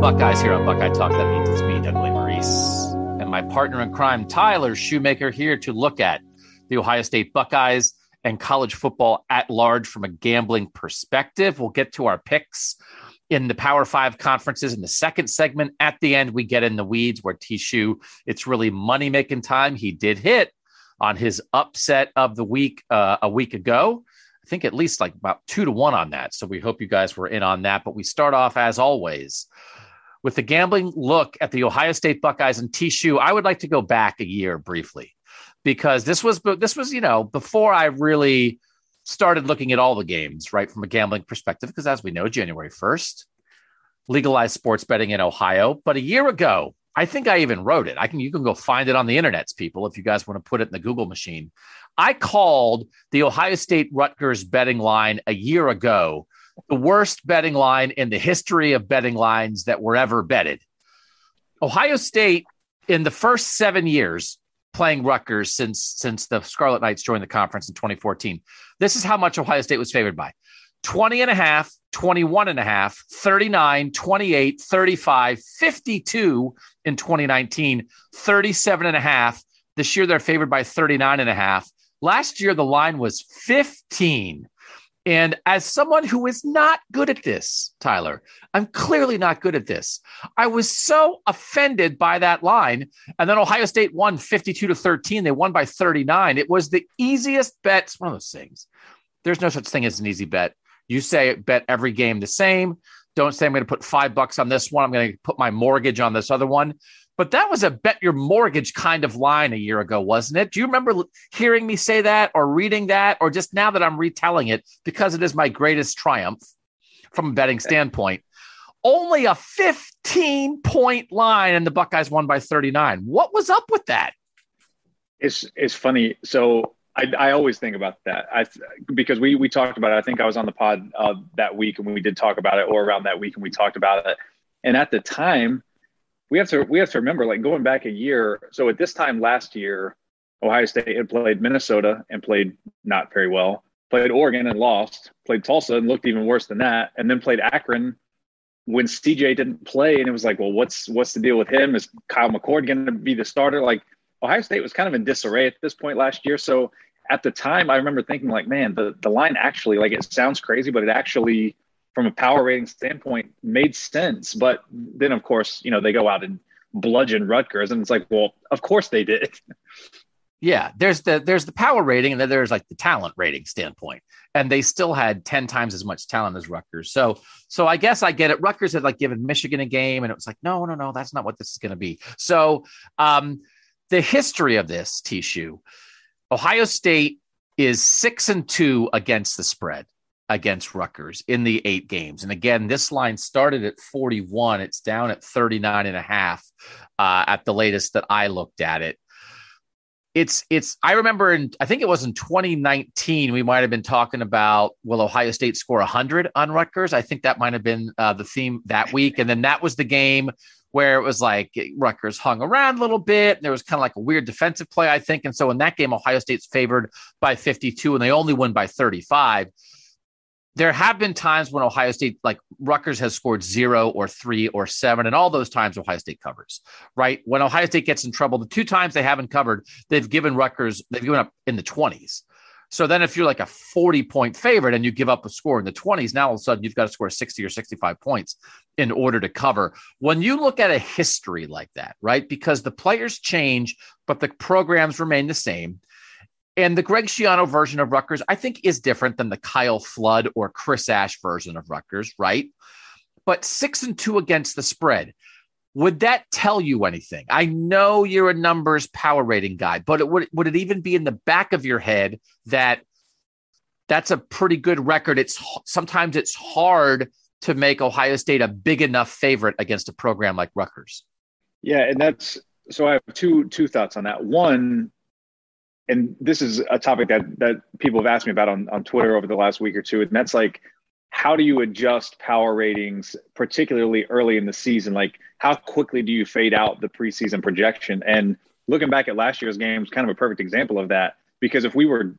Buckeyes here on Buckeye Talk. That means it's me, Doug Lesmerises, and my partner in crime, Tyler Shoemaker, here to look at the Ohio State Buckeyes and college football at large from a gambling perspective. We'll get to our picks in the Power Five conferences in the second segment. At the end, we get in the weeds where Tishu, it's really money making time. He did hit on his upset of the week uh, a week ago. I think at least like about two to one on that. So we hope you guys were in on that. But we start off as always with the gambling look at the Ohio State Buckeyes and Tishu. I would like to go back a year briefly because this was this was you know before I really started looking at all the games right from a gambling perspective because as we know January 1st legalized sports betting in Ohio but a year ago I think I even wrote it I can you can go find it on the internets people if you guys want to put it in the Google machine I called the Ohio State Rutgers betting line a year ago the worst betting line in the history of betting lines that were ever betted Ohio State in the first 7 years playing Rutgers since since the Scarlet Knights joined the conference in 2014. This is how much Ohio State was favored by. 20 and a half, 21 and a half, 39, 28, 35, 52 in 2019, 37 and a half. This year they're favored by 39 and a half. Last year the line was 15. And as someone who is not good at this, Tyler, I'm clearly not good at this. I was so offended by that line. And then Ohio State won 52 to 13. They won by 39. It was the easiest bet. It's one of those things. There's no such thing as an easy bet. You say bet every game the same. Don't say I'm going to put five bucks on this one. I'm going to put my mortgage on this other one. But that was a bet your mortgage kind of line a year ago, wasn't it? Do you remember hearing me say that or reading that or just now that I'm retelling it because it is my greatest triumph from a betting standpoint? Only a 15 point line and the Buckeyes won by 39. What was up with that? It's it's funny. So I, I always think about that. I because we we talked about it. I think I was on the pod uh, that week and we did talk about it, or around that week and we talked about it. And at the time, we have to we have to remember like going back a year. So at this time last year, Ohio State had played Minnesota and played not very well. Played Oregon and lost. Played Tulsa and looked even worse than that. And then played Akron when CJ didn't play. And it was like, well, what's what's the deal with him? Is Kyle McCord going to be the starter? Like Ohio State was kind of in disarray at this point last year. So at the time, I remember thinking like, man, the the line actually like it sounds crazy, but it actually from a power rating standpoint made sense. But then, of course, you know, they go out and bludgeon Rutgers, and it's like, well, of course they did. Yeah, there's the there's the power rating, and then there's like the talent rating standpoint, and they still had ten times as much talent as Rutgers. So, so I guess I get it. Rutgers had like given Michigan a game, and it was like, no, no, no, that's not what this is going to be. So, um, the history of this Tishu, Ohio State is six and two against the spread against Rutgers in the eight games. And again, this line started at 41. It's down at 39 and a half uh, at the latest that I looked at it. It's, it's, I remember in, I think it was in 2019, we might have been talking about will Ohio State score 100 on Rutgers? I think that might have been uh, the theme that week. And then that was the game where it was like Rutgers hung around a little bit. There was kind of like a weird defensive play, I think. And so in that game, Ohio State's favored by 52 and they only win by 35 there have been times when Ohio State, like Rutgers, has scored zero or three or seven, and all those times Ohio State covers, right? When Ohio State gets in trouble, the two times they haven't covered, they've given Rutgers, they've given up in the 20s. So then if you're like a 40 point favorite and you give up a score in the 20s, now all of a sudden you've got to score 60 or 65 points in order to cover. When you look at a history like that, right? Because the players change, but the programs remain the same and the Greg Schiano version of Rutgers, I think, is different than the Kyle Flood or Chris Ash version of Rutgers, right? But six and two against the spread. Would that tell you anything? I know you're a numbers power rating guy, but it would would it even be in the back of your head that that's a pretty good record? It's sometimes it's hard to make Ohio State a big enough favorite against a program like Rutgers. Yeah, and that's so I have two two thoughts on that. One, and this is a topic that that people have asked me about on, on Twitter over the last week or two, and that's like, how do you adjust power ratings, particularly early in the season? Like, how quickly do you fade out the preseason projection? And looking back at last year's game is kind of a perfect example of that because if we were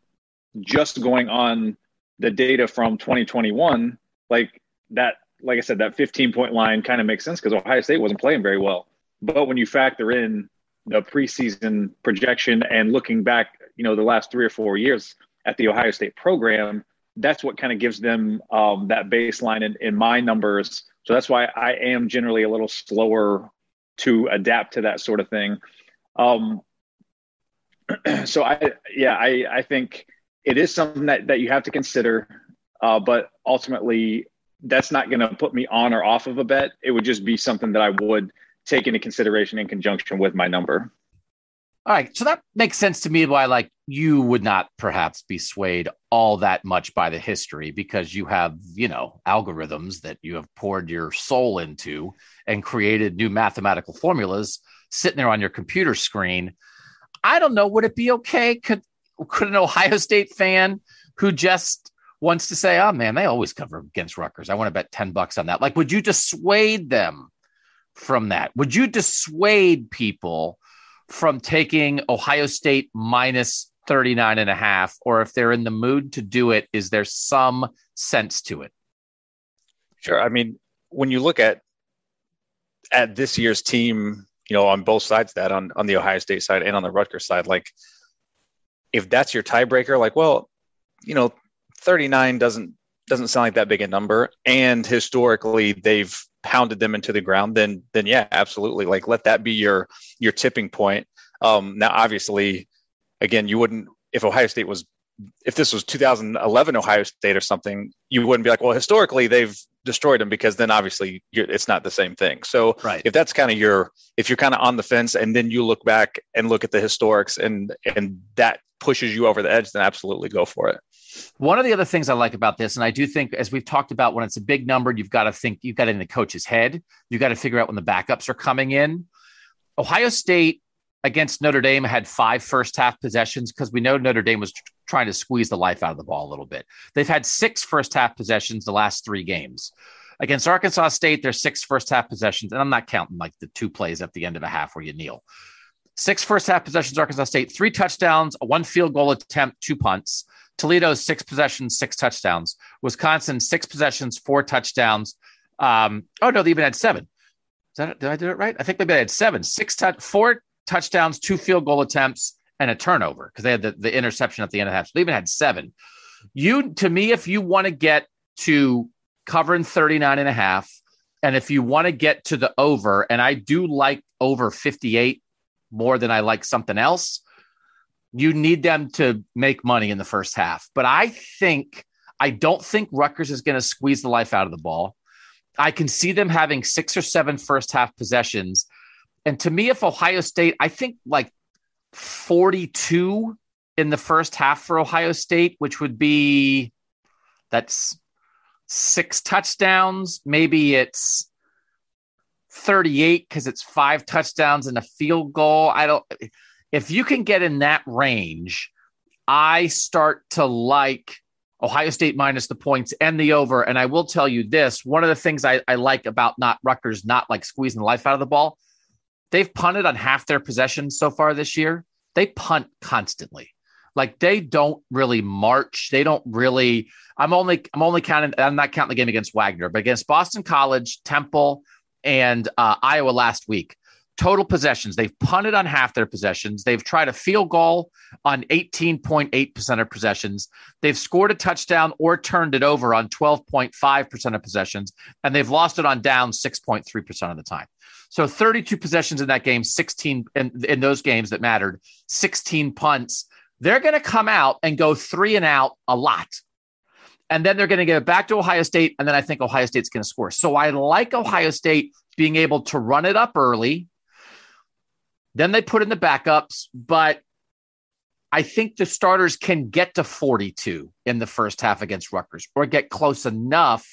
just going on the data from 2021, like that, like I said, that 15 point line kind of makes sense because Ohio State wasn't playing very well. But when you factor in the preseason projection and looking back, you know, the last three or four years at the Ohio State program, that's what kind of gives them um, that baseline in, in my numbers. So that's why I am generally a little slower to adapt to that sort of thing. Um, so I, yeah, I, I think it is something that, that you have to consider, uh, but ultimately that's not going to put me on or off of a bet. It would just be something that I would take into consideration in conjunction with my number. All right, so that makes sense to me. Why, like, you would not perhaps be swayed all that much by the history because you have, you know, algorithms that you have poured your soul into and created new mathematical formulas sitting there on your computer screen. I don't know. Would it be okay? Could could an Ohio State fan who just wants to say, "Oh man, they always cover against Rutgers. I want to bet ten bucks on that." Like, would you dissuade them from that? Would you dissuade people from taking Ohio State minus 39 and a half? Or if they're in the mood to do it, is there some sense to it? Sure. I mean, when you look at at this year's team, you know, on both sides that on on the Ohio State side and on the Rutgers side, like if that's your tiebreaker, like, well, you know, 39 doesn't doesn't sound like that big a number. And historically they've pounded them into the ground, then then yeah, absolutely. Like let that be your your tipping point. Um, now, obviously, again, you wouldn't if Ohio State was if this was 2011 Ohio State or something, you wouldn't be like, well, historically they've destroyed them because then obviously it's not the same thing. So right. if that's kind of your if you're kind of on the fence and then you look back and look at the historics and and that pushes you over the edge, then absolutely go for it. One of the other things I like about this, and I do think, as we've talked about, when it's a big number, you've got to think, you've got it in the coach's head. You've got to figure out when the backups are coming in. Ohio State against Notre Dame had five first half possessions because we know Notre Dame was trying to squeeze the life out of the ball a little bit. They've had six first half possessions the last three games. Against Arkansas State, there's six first half possessions, and I'm not counting like the two plays at the end of a half where you kneel. Six first half possessions, Arkansas State, three touchdowns, one field goal attempt, two punts. Toledo, six possessions, six touchdowns. Wisconsin, six possessions, four touchdowns. Um, oh, no, they even had seven. That, did I do it right? I think they had seven, six, touch, four touchdowns, two field goal attempts, and a turnover because they had the, the interception at the end of the half. So they even had seven. You, to me, if you want to get to covering 39 and a half, and if you want to get to the over, and I do like over 58 more than I like something else, you need them to make money in the first half. But I think, I don't think Rutgers is going to squeeze the life out of the ball. I can see them having six or seven first half possessions. And to me, if Ohio State, I think like 42 in the first half for Ohio State, which would be that's six touchdowns. Maybe it's 38 because it's five touchdowns and a field goal. I don't, if you can get in that range, I start to like Ohio State minus the points and the over. And I will tell you this one of the things I, I like about not Rutgers not like squeezing the life out of the ball, they've punted on half their possessions so far this year. They punt constantly. Like they don't really march. They don't really. I'm only I'm only counting. I'm not counting the game against Wagner, but against Boston College, Temple, and uh, Iowa last week. Total possessions. They've punted on half their possessions. They've tried a field goal on 18.8% of possessions. They've scored a touchdown or turned it over on 12.5% of possessions. And they've lost it on down 6.3% of the time. So 32 possessions in that game, 16 in, in those games that mattered, 16 punts. They're going to come out and go three and out a lot and then they're going to get it back to Ohio State, and then I think Ohio State's going to score. So I like Ohio State being able to run it up early. Then they put in the backups, but I think the starters can get to 42 in the first half against Rutgers or get close enough.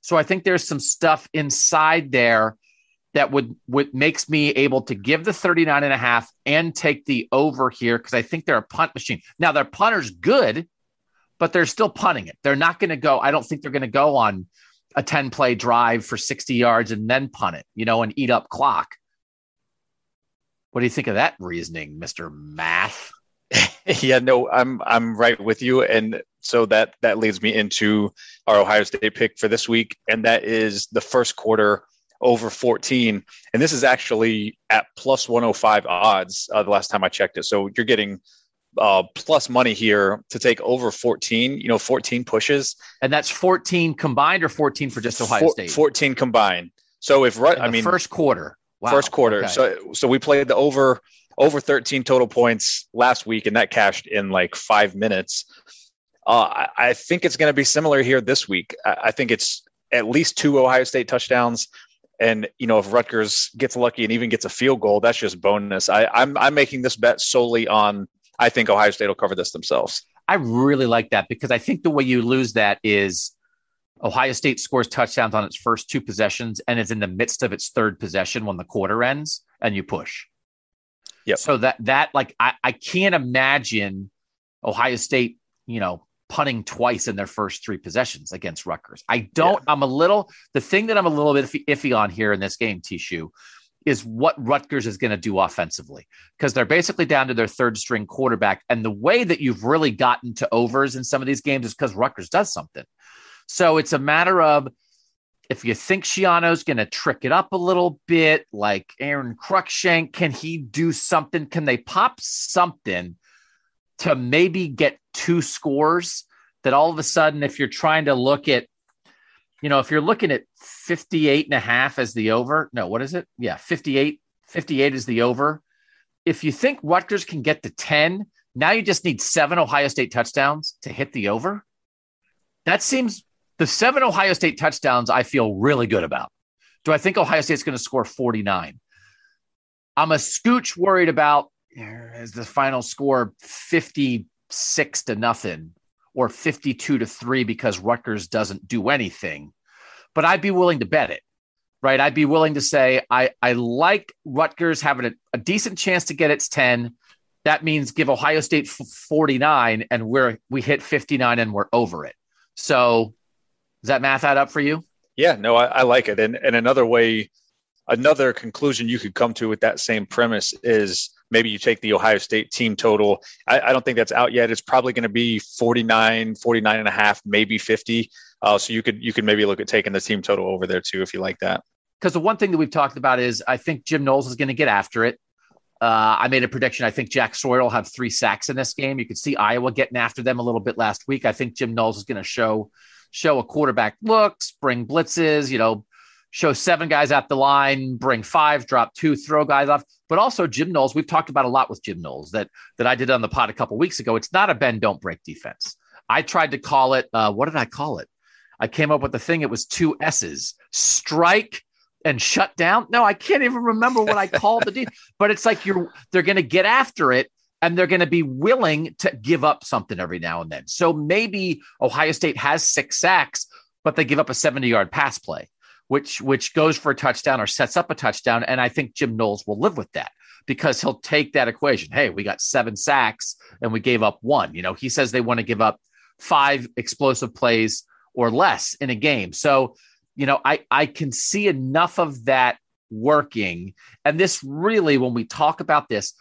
So I think there's some stuff inside there that would would makes me able to give the 39 and a half and take the over here because I think they're a punt machine. Now their punter's good but they're still punting it. They're not going to go. I don't think they're going to go on a 10 play drive for 60 yards and then punt it, you know, and eat up clock. What do you think of that reasoning, Mister Math? yeah, no, I'm I'm right with you, and so that that leads me into our Ohio State pick for this week, and that is the first quarter over 14, and this is actually at plus 105 odds uh, the last time I checked it. So you're getting uh, plus money here to take over 14. You know, 14 pushes, and that's 14 combined or 14 for just Ohio Four, State. 14 combined. So if I mean first quarter, wow. first quarter. Okay. So so we played the over over 13 total points last week, and that cashed in like five minutes. Uh, I, I, think it's going to be similar here this week. I, I, think it's at least two Ohio State touchdowns. And you know, if Rutgers gets lucky and even gets a field goal, that's just bonus. I, I'm I'm making this bet solely on I think Ohio State will cover this themselves. I really like that because I think the way you lose that is Ohio State scores touchdowns on its first two possessions and is in the midst of its third possession when the quarter ends, and you push. Yeah. So that that like I, I can't imagine Ohio State, you know, punting twice in their first three possessions against Rutgers. I don't. Yeah. I'm a little. The thing that I'm a little bit iffy on here in this game, Tishu, is what Rutgers is going to do offensively because they're basically down to their third string quarterback, and the way that you've really gotten to overs in some of these games is because Rutgers does something. So it's a matter of if you think Schiano's going to trick it up a little bit, like Aron Cruickshank, can he do something? Can they pop something to maybe get two scores that all of a sudden, if you're trying to look at, you know, if you're looking at 58 and a half as the over, no, what is it? Yeah, 58, 58 is the over. If you think Rutgers can get to 10, now you just need seven Ohio State touchdowns to hit the over. That seems the seven Ohio State touchdowns, I feel really good about. Do I think Ohio State's going to score 49? I'm a scooch worried about is the final score 56 to nothing or 52 to 3 because Rutgers doesn't do anything. But I'd be willing to bet it. Right? I'd be willing to say I I like Rutgers having a, a decent chance to get its 10. That means give Ohio State 49 and we're we hit 59 and we're over it. So does that math add up for you? Yeah, no, I, I like it. And and another way, another conclusion you could come to with that same premise is maybe you take the Ohio State team total. I, I don't think that's out yet. It's probably going to be 49, 49 and a half, maybe 50. Uh, so you could you could maybe look at taking the team total over there too if you like that. Because the one thing that we've talked about is I think Jim Knowles is going to get after it. Uh, I made a prediction. I think Jack Sawyer will have three sacks in this game. You could see Iowa getting after them a little bit last week. I think Jim Knowles is going to show show a quarterback looks, bring blitzes, you know, show seven guys at the line, bring five, drop two, throw guys off. But also Jim Knowles, we've talked about a lot with Jim Knowles that that I did on the pod a couple weeks ago. It's not a bend don't break defense. I tried to call it. Uh, what did I call it? I came up with the thing. It was two S's: strike and shut down. No, I can't even remember what I called the deal. But it's like you're they're going to get after it and they're going to be willing to give up something every now and then. So maybe Ohio State has six sacks, but they give up a 70 yard pass play, which which goes for a touchdown or sets up a touchdown. And I think Jim Knowles will live with that because he'll take that equation. Hey, we got seven sacks and we gave up one. You know, he says they want to give up five explosive plays or less in a game. So, you know, I I can see enough of that working. And this really, when we talk about this,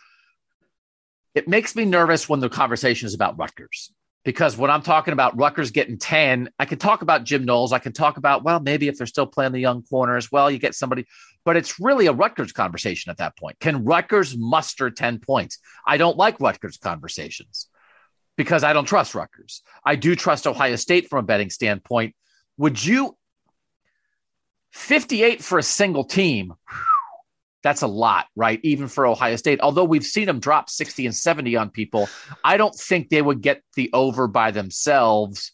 it makes me nervous when the conversation is about Rutgers because when I'm talking about Rutgers getting 10, I can talk about Jim Knowles. I can talk about, well, maybe if they're still playing the young corner as well, you get somebody, but it's really a Rutgers conversation at that point. Can Rutgers muster 10 points? I don't like Rutgers conversations because I don't trust Rutgers. I do trust Ohio State from a betting standpoint. Would you 58 for a single team? that's a lot, right? Even for Ohio State. Although we've seen them drop 60 and 70 on people, I don't think they would get the over by themselves.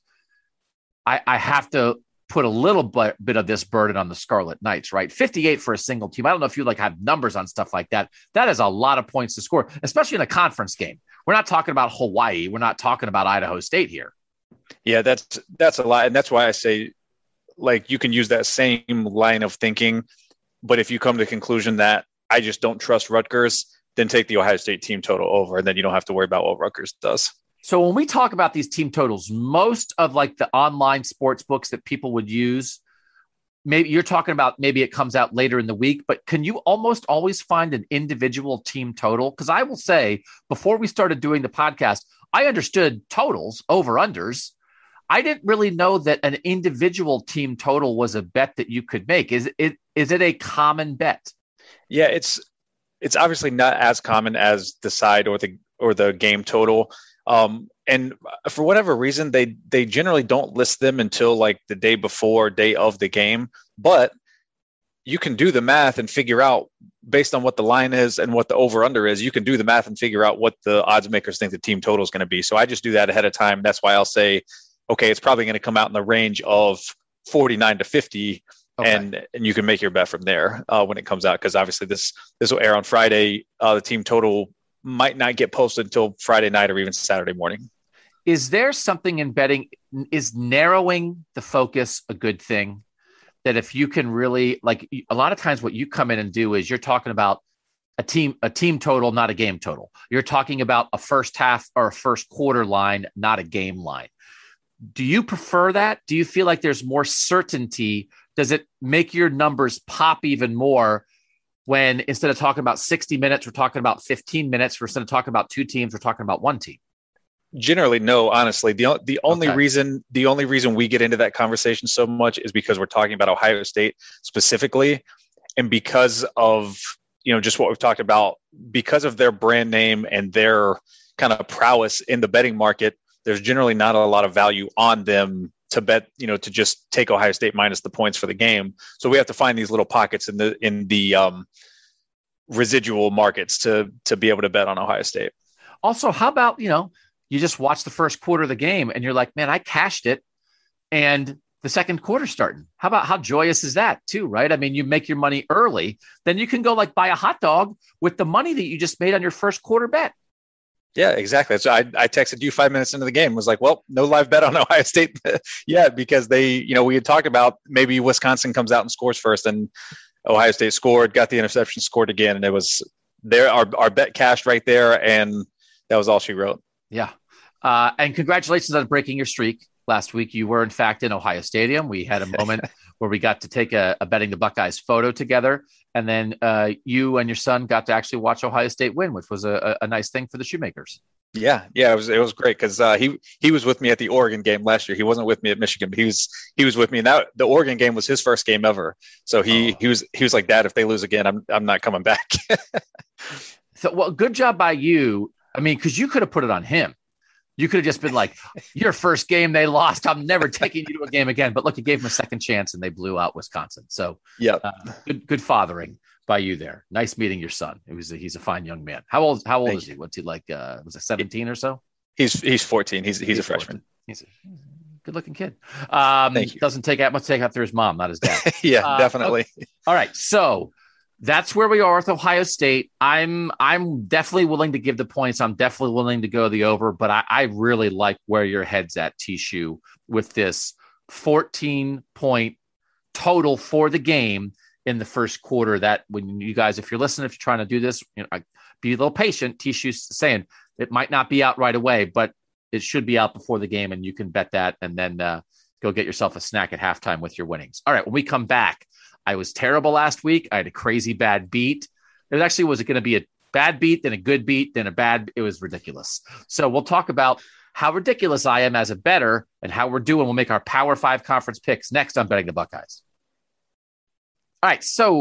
I, I have to put a little bit, of this burden on the Scarlet Knights, right? 58 for a single team. I don't know if you like have numbers on stuff like that. That is a lot of points to score, especially in a conference game. We're not talking about Hawaii. We're not talking about Idaho State here. Yeah, that's that's a lot, and that's why I say, like, you can use that same line of thinking but if you come to the conclusion that I just don't trust Rutgers, then take the Ohio State team total over, and then you don't have to worry about what Rutgers does. So when we talk about these team totals, most of like the online sports books that people would use maybe you're talking about maybe it comes out later in the week, but can you almost always find an individual team total? Because I will say, before we started doing the podcast, I understood totals, over unders. I didn't really know that an individual team total was a bet that you could make. Is it is it a common bet? Yeah, it's it's obviously not as common as the side or the or the game total. Um, and for whatever reason, they they generally don't list them until like the day before, day of the game. But you can do the math and figure out based on what the line is and what the over under is. You can do the math and figure out what the odds makers think the team total is going to be. So I just do that ahead of time. That's why I'll say, okay, it's probably going to come out in the range of forty nine to fifty. Okay. and and you can make your bet from there uh, when it comes out because obviously this this will air on Friday. Uh, the team total might not get posted until Friday night or even Saturday morning. Is there something in betting? Is narrowing the focus a good thing? That if you can really like a lot of times what you come in and do is you're talking about a team a team total, not a game total. You're talking about a first half or a first quarter line, not a game line. Do you prefer that? Do you feel like there's more certainty? Does it make your numbers pop even more when instead of talking about 60 minutes, we're talking about 15 minutes. We're instead of talking about two teams, we're talking about one team. Generally, no. Honestly, the the only okay. reason the only reason we get into that conversation so much is because we're talking about Ohio State specifically, and because of you know just what we've talked about, because of their brand name and their kind of prowess in the betting market. There's generally not a lot of value on them to bet, you know, to just take Ohio State minus the points for the game. So we have to find these little pockets in the in the um, residual markets to to be able to bet on Ohio State. Also, how about you know you just watch the first quarter of the game and you're like, man, I cashed it, and the second quarter starting. How about how joyous is that too, right? I mean, you make your money early, then you can go like buy a hot dog with the money that you just made on your first quarter bet. Yeah, exactly. So I, I texted you five minutes into the game. Was like, well, no live bet on Ohio State yet because they, you know, we had talked about maybe Wisconsin comes out and scores first, and Ohio State scored, got the interception, scored again, and it was there. Our our bet cashed right there, and that was all she wrote. Yeah, uh, and congratulations on breaking your streak last week. You were in fact in Ohio Stadium. We had a moment where we got to take a, a betting the Buckeyes photo together, and then uh, you and your son got to actually watch Ohio State win, which was a, a nice thing for the Shoemakers. Yeah, yeah, it was it was great because uh, he he was with me at the Oregon game last year. He wasn't with me at Michigan, but he was he was with me. And that the Oregon game was his first game ever. So he oh. he was he was like, Dad, if they lose again, I'm I'm not coming back. so well, good job by you. I mean, because you could have put it on him. You could have just been like, your first game they lost. I'm never taking you to a game again. But look, you gave them a second chance and they blew out Wisconsin. So yeah, uh, good good fathering by you there. Nice meeting your son. It was a, he's a fine young man. How old how old Thank is he? What's he like? Uh, was it 17 or so? He's he's 14. He's he's, he's a freshman. He's a good looking kid. Um, doesn't take that much take after his mom, not his dad. yeah, uh, definitely. Okay. All right, so that's where we are with Ohio State. I'm I'm definitely willing to give the points. I'm definitely willing to go the over, but I, I really like where your head's at, Tishu, with this 14 point total for the game in the first quarter. That when you guys, if you're listening, if you're trying to do this, you know, be a little patient. Tishu's saying it might not be out right away, but it should be out before the game, and you can bet that, and then uh, go get yourself a snack at halftime with your winnings. All right, when we come back. I was terrible last week. I had a crazy bad beat. It actually was going to be a bad beat, then a good beat, then a bad. It was ridiculous. So we'll talk about how ridiculous I am as a better and how we're doing. We'll make our Power Five conference picks next on betting the Buckeyes. All right, so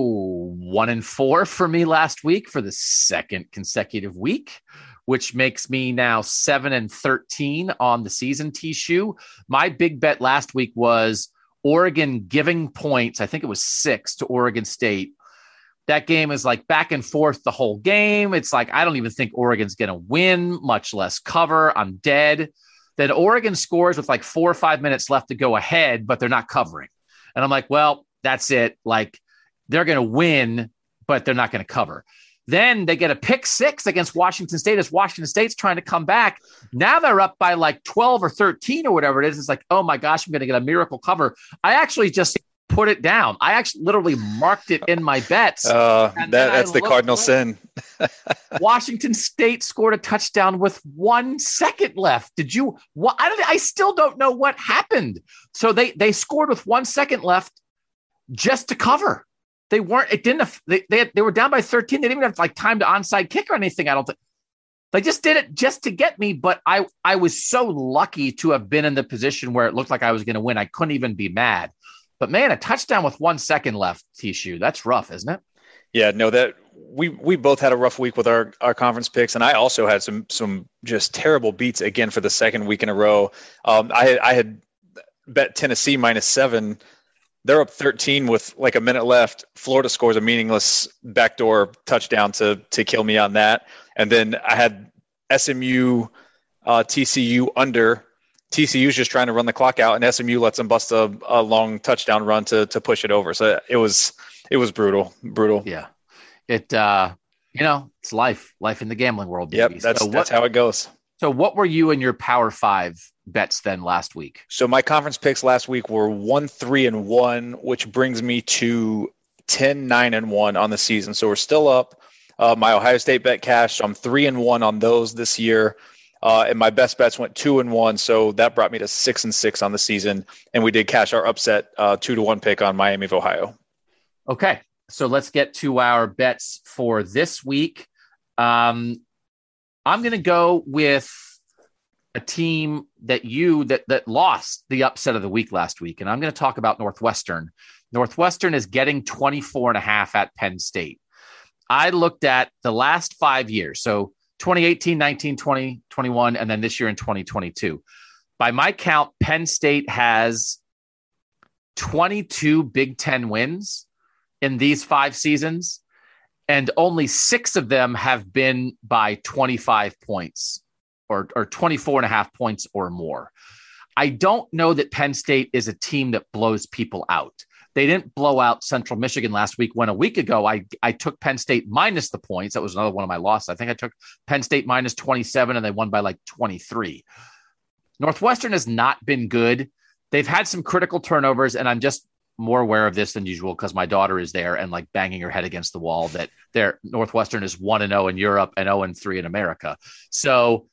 one and four for me last week for the second consecutive week, which makes me now seven and thirteen on the season. Tishu. My big bet last week was Oregon giving points. I think it was six to Oregon State. That game is like back and forth the whole game. It's like, I don't even think Oregon's going to win, much less cover. I'm dead. Then Oregon scores with like four or five minutes left to go ahead, but they're not covering. And I'm like, well, that's it. Like they're going to win, but they're not going to cover. Then they get a pick six against Washington State as Washington State's trying to come back. Now they're up by like 12 or 13 or whatever it is. It's like, oh my gosh, I'm going to get a miracle cover. I actually just put it down. I actually literally marked it in my bets. Uh, that, that's the cardinal sin. Washington State scored a touchdown with one second left. Did you? What? I, I still don't know what happened. So they they scored with one second left just to cover. They weren't. It didn't. They they, had, they were down by 13. They didn't even have like time to onside kick or anything. I don't think. They just did it just to get me. But I I was so lucky to have been in the position where it looked like I was going to win. I couldn't even be mad. But man, a touchdown with one second left, Tishu. That's rough, isn't it? Yeah, no, that we we both had a rough week with our our conference picks, and I also had some some just terrible beats again for the second week in a row. Um, I I had bet Tennessee minus seven. They're up 13 with like a minute left. Florida scores a meaningless backdoor touchdown to to kill me on that, and then I had SMU uh, TCU under. TCU's just trying to run the clock out, and SMU lets them bust a, a long touchdown run to to push it over. So it was it was brutal, brutal. Yeah, it uh, you know it's life, life in the gambling world. Baby. Yep, that's so what, that's how it goes. So what were you and your Power Five bets then last week? So my conference picks last week were one, three, and one, which brings me to 10, 9, and one on the season. So we're still up. Uh, my Ohio State bet cash. So I'm three and one on those this year. Uh, and my best bets went two and one, so that brought me to six and six on the season. And we did cash our upset uh, two to one pick on Miami of Ohio. Okay, so let's get to our bets for this week. Um, I'm going to go with a team that you that that lost the upset of the week last week, and I'm going to talk about Northwestern. Northwestern is getting 24 and a half at Penn State. I looked at the last five years, so 2018, 19, 20, 21, and then this year in 2022. By my count, Penn State has 22 Big Ten wins in these five seasons, and only six of them have been by 25 points or, or 24 and a half points or more. I don't know that Penn State is a team that blows people out. They didn't blow out Central Michigan last week. When a week ago, I, I took Penn State minus the points. That was another one of my losses. I think I took Penn State minus 27 and they won by like 23. Northwestern has not been good. They've had some critical turnovers, and I'm just more aware of this than usual because my daughter is there and like banging her head against the wall that their Northwestern is 1 and 0 in Europe and 0 and 3 in America. So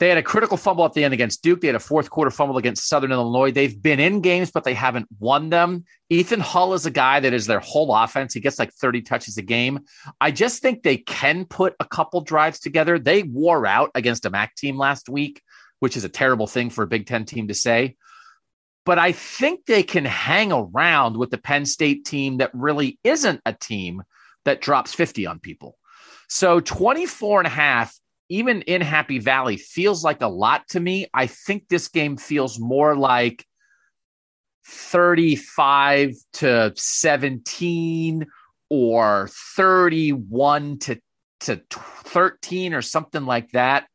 they had a critical fumble at the end against Duke. They had a fourth quarter fumble against Southern Illinois. They've been in games, but they haven't won them. Evan Hull is a guy that is their whole offense. He gets like 30 touches a game. I just think they can put a couple drives together. They wore out against a MAC team last week, which is a terrible thing for a Big Ten team to say but I think they can hang around with the Penn State team that really isn't a team that drops 50 on people. So 24 and a half, even in Happy Valley, feels like a lot to me. I think this game feels more like 35 to 17 or 31 to, to 13 or something like that.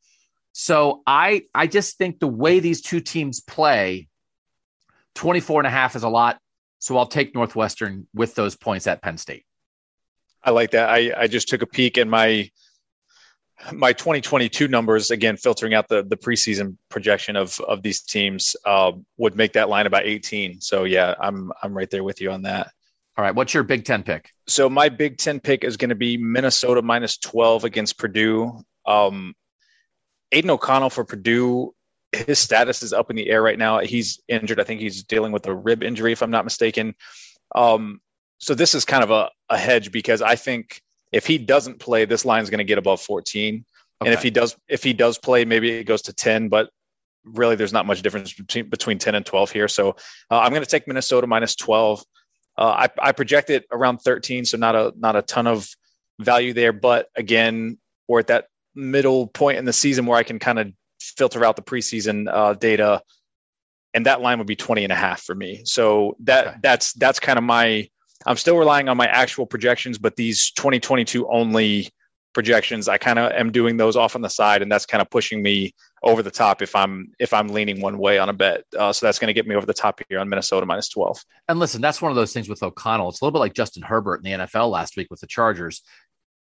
So I I just think the way these two teams play 24 and a half is a lot. So I'll take Northwestern with those points at Penn State. I like that. I, I just took a peek and my my 2022 numbers again filtering out the the preseason projection of of these teams uh, would make that line about 18 so yeah i'm i'm right there with you on that all right what's your big 10 pick so my big 10 pick is going to be minnesota minus 12 against purdue um aidan o'connell for purdue his status is up in the air right now. He's injured. I think he's dealing with a rib injury, if I'm not mistaken. Um, so this is kind of a, a hedge because I think if he doesn't play, this line is going to get above 14. Okay. And if he does, if he does play, maybe it goes to 10. But really, there's not much difference between between 10 and 12 here. So uh, I'm going to take Minnesota minus 12. Uh, I, I project it around 13, so not a not a ton of value there. But again, we're at that middle point in the season where I can kind of filter out the preseason uh, data, and that line would be 20 and a half for me. So that okay. that's that's kind of my. I'm still relying on my actual projections, but these 2022 only projections, I kind of am doing those off on the side, and that's kind of pushing me over the top if I'm if I'm leaning one way on a bet. Uh, so that's going to get me over the top here on Minnesota minus 12. And listen, that's one of those things with O'Connell. It's a little bit like Justin Herbert in the NFL last week with the Chargers.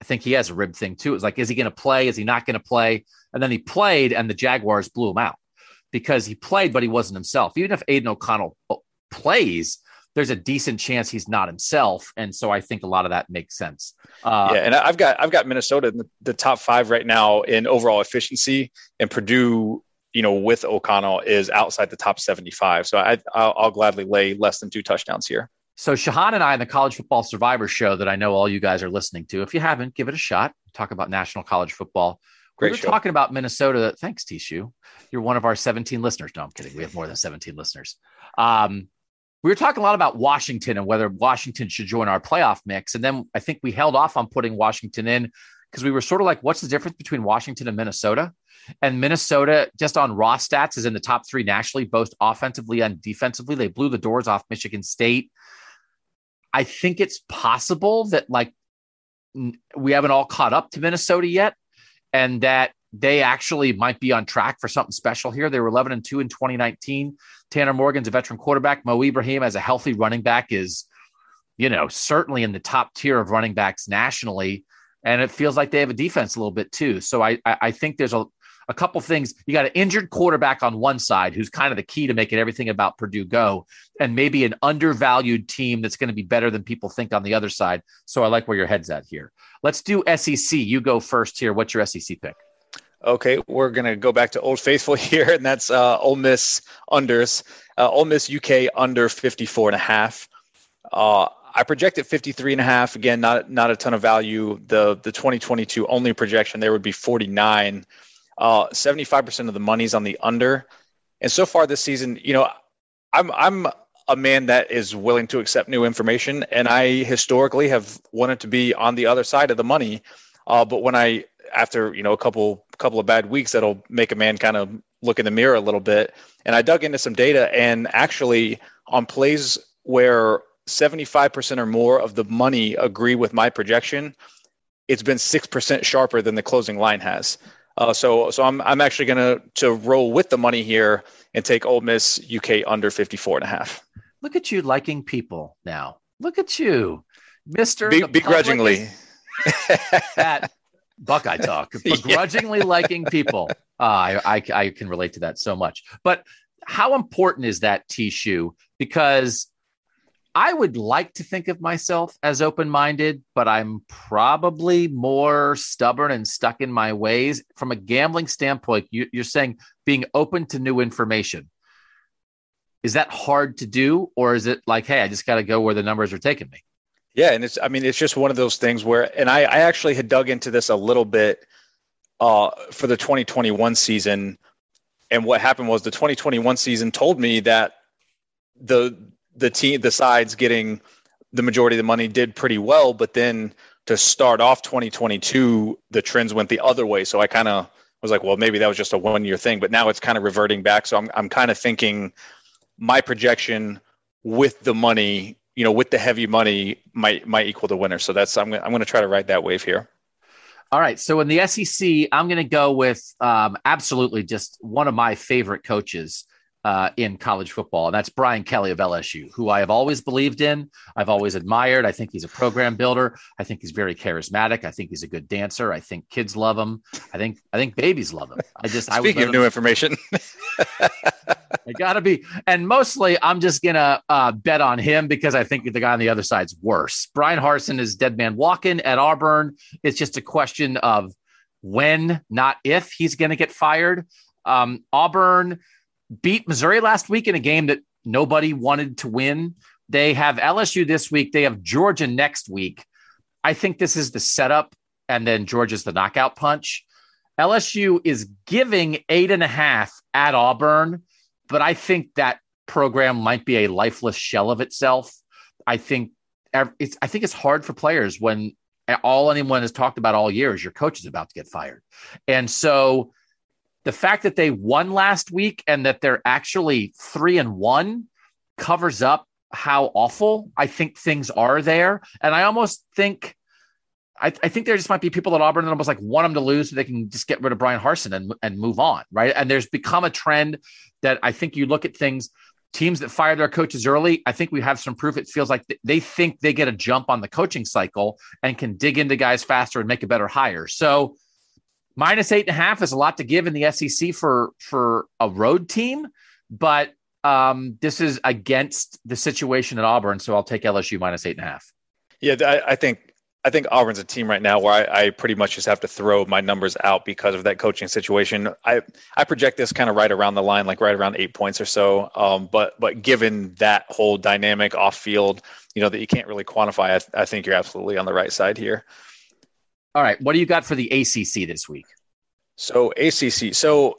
I think he has a rib thing too. It's like, is he going to play? Is he not going to play? And then he played, and the Jaguars blew him out because he played, but he wasn't himself. Even if Aidan O'Connell uh, plays, there's a decent chance he's not himself, and so I think a lot of that makes sense. Uh, yeah, and I've got I've got Minnesota in the, the top five right now in overall efficiency, and Purdue you know, with O'Connell is outside the top 75. So I, I'll, I'll, gladly lay less than two touchdowns here. So Shahan and I in the College Football Survivor Show that I know all you guys are listening to. If you haven't, give it a shot. Talk about national college football. Great we were show. talking about Minnesota. Thanks, Tishu. You're one of our 17 listeners. No, I'm kidding. We have more than 17 listeners. Um, we were talking a lot about Washington and whether Washington should join our playoff mix. And then I think we held off on putting Washington in because we were sort of like, what's the difference between Washington and Minnesota? And Minnesota, just on raw stats, is in the top three nationally, both offensively and defensively. They blew the doors off Michigan State. I think it's possible that like we haven't all caught up to Minnesota yet, and that they actually might be on track for something special here. They were 11 and 2 in 2019. Tanner Morgan's a veteran quarterback. Mo Ibrahim, as a healthy running back, is, you know, certainly in the top tier of running backs nationally. And it feels like they have a defense a little bit too. So I, I think there's a, a couple things. You got an injured quarterback on one side who's kind of the key to making everything about Purdue go, and maybe an undervalued team that's going to be better than people think on the other side. So I like where your head's at here. Let's do SEC. You go first here. What's your SEC pick? Okay, we're gonna go back to Old Faithful here, and that's uh, Ole Miss unders. Uh, Ole Miss UK under 54 and a half. Uh, I projected 53 and a half. Again, not not a ton of value. The the 2022 only projection there would be 49. Uh, 75% of the money's on the under. And so far this season, you know, I'm I'm a man that is willing to accept new information, and I historically have wanted to be on the other side of the money. Uh, but when I, after you know a couple couple of bad weeks, that'll make a man kind of look in the mirror a little bit. And I dug into some data, and actually on plays where 75% or more of the money agree with my projection, it's been six percent sharper than the closing line has. Uh, so so I'm I'm actually gonna to roll with the money here and take Ole Miss UK under 54 and a half. Look at you liking people now. Look at you, Mister. Be, begrudgingly. That Buckeye talk, begrudgingly yeah. liking people. Uh, I, I I can relate to that so much. But how important is that T shoe? Because I would like to think of myself as open minded, but I'm probably more stubborn and stuck in my ways. From a gambling standpoint, you, are saying being open to new information. Is that hard to do? Or is it like, hey, I just got to go where the numbers are taking me? Yeah. And it's, I mean, it's just one of those things where, and I, I actually had dug into this a little bit uh, for the 2021 season. And what happened was the 2021 season told me that the the team the sides getting the majority of the money did pretty well, but then to start off 2022, the trends went the other way. So I kind of was like, well, maybe that was just a one year thing, but now it's kind of reverting back. So I'm I'm kind of thinking my projection with the money, you know, with the heavy money might might equal the winner. So that's I'm I'm going to try to ride that wave here. All right. So in the SEC, I'm going to go with um, absolutely just one of my favorite coaches uh, in college football, and that's Brian Kelly of LSU, who I have always believed in. I've always admired. I think he's a program builder. I think he's very charismatic. I think he's a good dancer. I think kids love him. I think I think babies love him. I just speaking I of new information, I gotta be, and mostly I'm just gonna uh, bet on him because I think the guy on the other side's worse. Bryan Harsin is dead man walking at Auburn. It's just a question of when, not if, he's going to get fired. Um, Auburn beat Missouri last week in a game that nobody wanted to win. They have LSU this week. They have Georgia next week. I think this is the setup, and then Georgia's the knockout punch. LSU is giving eight and a half at Auburn, but I think that program might be a lifeless shell of itself. I think it's I think it's hard for players when all anyone has talked about all year is your coach is about to get fired, and so the fact that they won last week and that they're actually three and one covers up how awful I think things are there. And I almost think, I, I, think there just might be people at Auburn that almost like want them to lose so they can just get rid of Bryan Harsin and, and move on. Right. And there's become a trend that I think you look at things, teams that fire their coaches early. I think we have some proof. It feels like they think they get a jump on the coaching cycle and can dig into guys faster and make a better hire. So, minus eight and a half is a lot to give in the SEC for for a road team, but um, this is against the situation at Auburn, so I'll take LSU minus eight and a half. Yeah, I, I think I think Auburn's a team right now where I, I, pretty much just have to throw my numbers out because of that coaching situation. I I project this kind of right around the line, like right around eight points or so. Um, but but given that whole dynamic off field, you know that you can't really quantify, I, I think you're absolutely on the right side here. All right, what do you got for the ACC this week? So ACC. So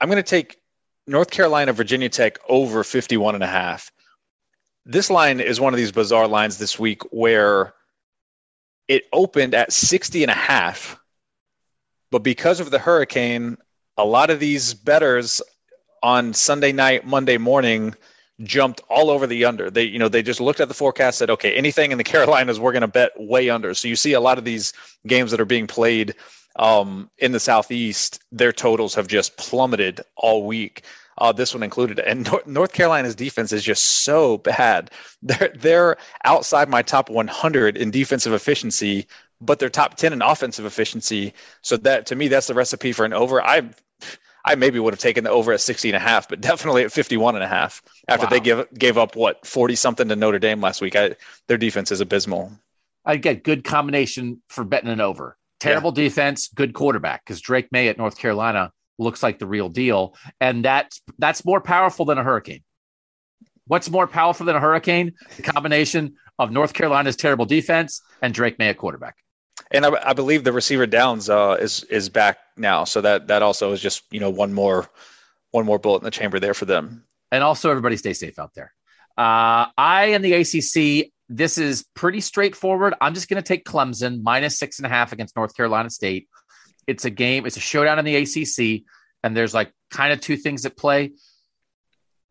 I'm going to take North Carolina, Virginia Tech over 51 and a half. This line is one of these bizarre lines this week where it opened at 60 and a half, but because of the hurricane, a lot of these betters on Sunday night, Monday morning jumped all over the under. They, you know, they just looked at the forecast, said, okay, anything in the Carolinas, we're going to bet way under. So you see a lot of these games that are being played um, in the Southeast, their totals have just plummeted all week. Uh, this one included. And North Carolina's defense is just so bad. They're they're outside my top 100 in defensive efficiency, but they're top 10 in offensive efficiency. So that to me, that's the recipe for an over. I I maybe would have taken the over at 60 and a half, but definitely at 51 and a half after wow. they give gave up what 40 something to Notre Dame last week. I, their defense is abysmal. I get good combination for betting an over. Terrible yeah. defense, good quarterback because Drake Maye at North Carolina looks like the real deal, and that's that's more powerful than a hurricane. What's more powerful than a hurricane? The combination of North Carolina's terrible defense and Drake Maye at quarterback. And I, I believe the receiver Downs uh, is is back now, so that that also is just you know one more one more bullet in the chamber there for them. And also, everybody stay safe out there. Uh, I in the ACC. This is pretty straightforward. I'm just going to take Clemson minus six and a half against North Carolina State. It's a game, it's a showdown in the ACC, and there's like kind of two things at play.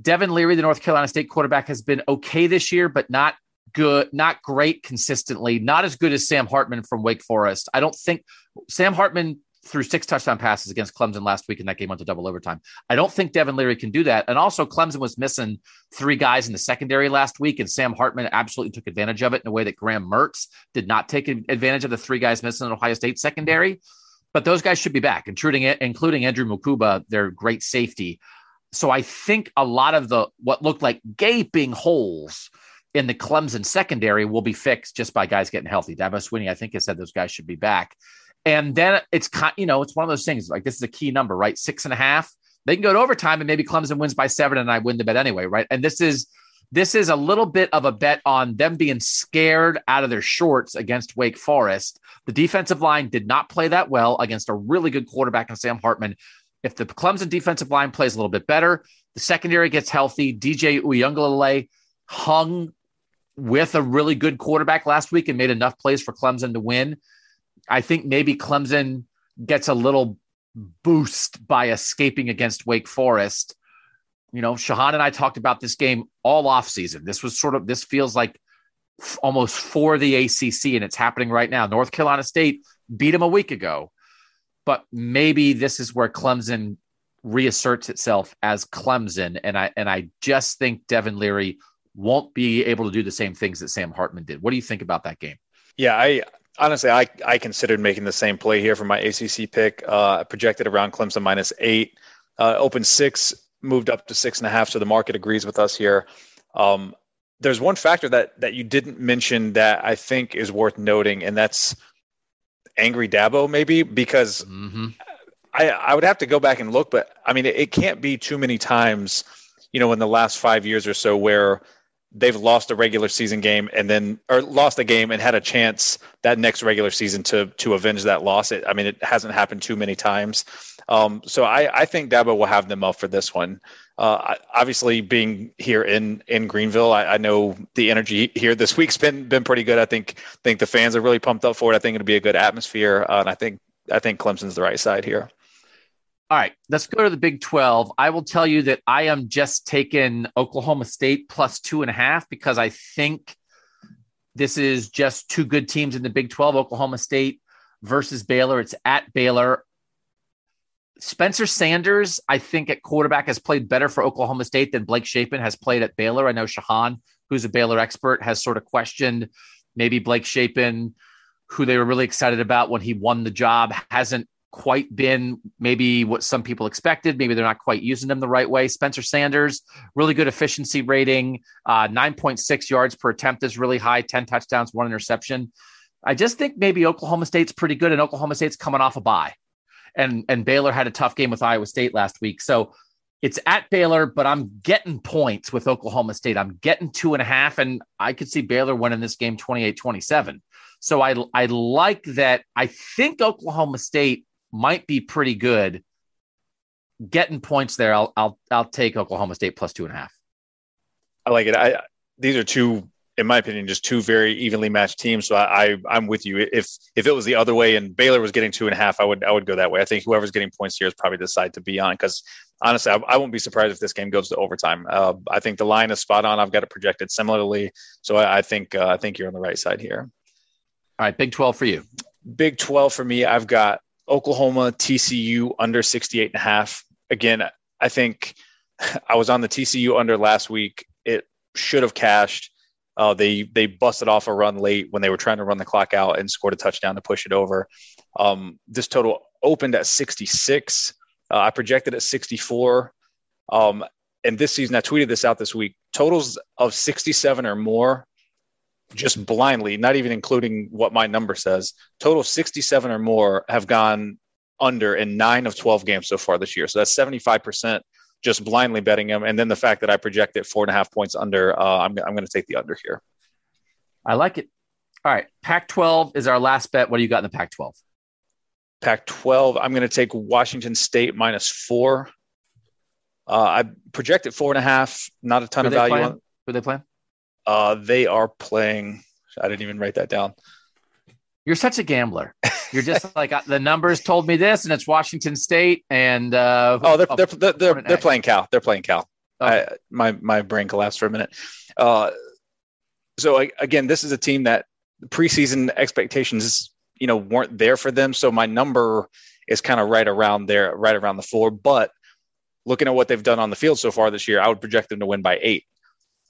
Devin Leary, the North Carolina State quarterback, has been okay this year, but not good, not great consistently, not as good as Sam Hartman from Wake Forest. I don't think Sam Hartman threw six touchdown passes against Clemson last week, and that game went to double overtime. I don't think Devin Leary can do that. And also, Clemson was missing three guys in the secondary last week, and Sam Hartman absolutely took advantage of it in a way that Graham Mertz did not take advantage of the three guys missing in Ohio State secondary but those guys should be back, including including Andrew Mukuba, their great safety. So I think a lot of the what looked like gaping holes in the Clemson secondary will be fixed just by guys getting healthy. Dabo Swinney, I think, has said those guys should be back. And then it's you know it's one of those things like this is a key number, right? Six and a half. They can go to overtime and maybe Clemson wins by seven, and I win the bet anyway, right? And this is this is a little bit of a bet on them being scared out of their shorts against Wake Forest. The defensive line did not play that well against a really good quarterback in Sam Hartman. If the Clemson defensive line plays a little bit better, the secondary gets healthy. DJ Uiagalelei hung with a really good quarterback last week and made enough plays for Clemson to win. I think maybe Clemson gets a little boost by escaping against Wake Forest you know, Shahan and I talked about this game all off season. This was sort of this feels like f- almost for the ACC, and it's happening right now. North Carolina State beat them a week ago, but maybe this is where Clemson reasserts itself as Clemson, and I and I just think Devin Leary won't be able to do the same things that Sam Hartman did. What do you think about that game? Yeah, I honestly I I considered making the same play here for my ACC pick. Uh, projected around Clemson minus eight, uh, open six moved up to six and a half. So the market agrees with us here. Um, there's one factor that that you didn't mention that I think is worth noting, and that's angry Dabo, maybe because mm-hmm. I I would have to go back and look, but I mean it, it can't be too many times, you know, in the last five years or so where they've lost a regular season game and then or lost a game and had a chance that next regular season to to avenge that loss. It, I mean, it hasn't happened too many times. Um, so I, I think Dabo will have them up for this one. Uh, obviously, being here in in Greenville, I, I, know the energy here this week's been been pretty good. I think think the fans are really pumped up for it. I think it'll be a good atmosphere, uh, and I think I think Clemson's the right side here. All right, let's go to the Big 12. I will tell you that I am just taking Oklahoma State plus two and a half because I think this is just two good teams in the Big 12. Oklahoma State versus Baylor. It's at Baylor. Spencer Sanders, I think at quarterback has played better for Oklahoma State than Blake Shapen has played at Baylor. I know Shahan, who's a Baylor expert, has sort of questioned maybe Blake Shapen, who they were really excited about when he won the job, hasn't quite been maybe what some people expected. Maybe they're not quite using them the right way. Spencer Sanders, really good efficiency rating, uh, 9.6 yards per attempt is really high, 10 touchdowns, one interception. I just think maybe Oklahoma State's pretty good, and Oklahoma State's coming off a bye, and and Baylor had a tough game with Iowa State last week, so it's at Baylor, but I'm getting points with Oklahoma State. I'm getting two and a half, and I could see Baylor winning this game 28 27. So I, I like that. I think Oklahoma State might be pretty good. Getting points there, I'll, I'll, I'll take Oklahoma State plus two and a half. I like it. I, these are two in my opinion, just two very evenly matched teams. So I, I am with you. If if it was the other way and Baylor was getting two and a half, I would I would go that way. I think whoever's getting points here is probably the side to be on because honestly, I, I, won't be surprised if this game goes to overtime. Uh, I think the line is spot on. I've got it projected similarly, so I, I think uh, I think you're on the right side here. All right, Big Twelve for you. Big Twelve for me. I've got Oklahoma TCU under 68 and a half. Again, I think I was on the TCU under last week. It should have cashed. Uh, they they busted off a run late when they were trying to run the clock out and scored a touchdown to push it over. Um, this total opened at 66. Uh, I projected at 64. Um, and this season, I tweeted this out this week. Totals of 67 or more, just blindly, not even including what my number says. Total 67 or more have gone under in nine of 12 games so far this year. So that's 75 percent just blindly betting them. And then the fact that I projected four and a half points under, uh, I'm, I'm going to take the under here. I like it. All right. Pac 12 is our last bet. What do you got in the Pac 12? Pac 12, I'm going to take Washington State minus four. Uh, I projected four and a half, not a ton Who of value. Playing? On, Who they playing? Uh, they are playing. I didn't even write that down. You're such a gambler. You're just like uh, the numbers told me this, and it's Washington State. And uh, oh, they're they're they're, they're, they're playing Cal. They're playing Cal. Okay. I, my my brain collapsed for a minute. Uh, so I, again, this is a team that preseason expectations, you know, weren't there for them. So my number is kind of right around there, right around the four. But looking at what they've done on the field so far this year, I would project them to win by eight.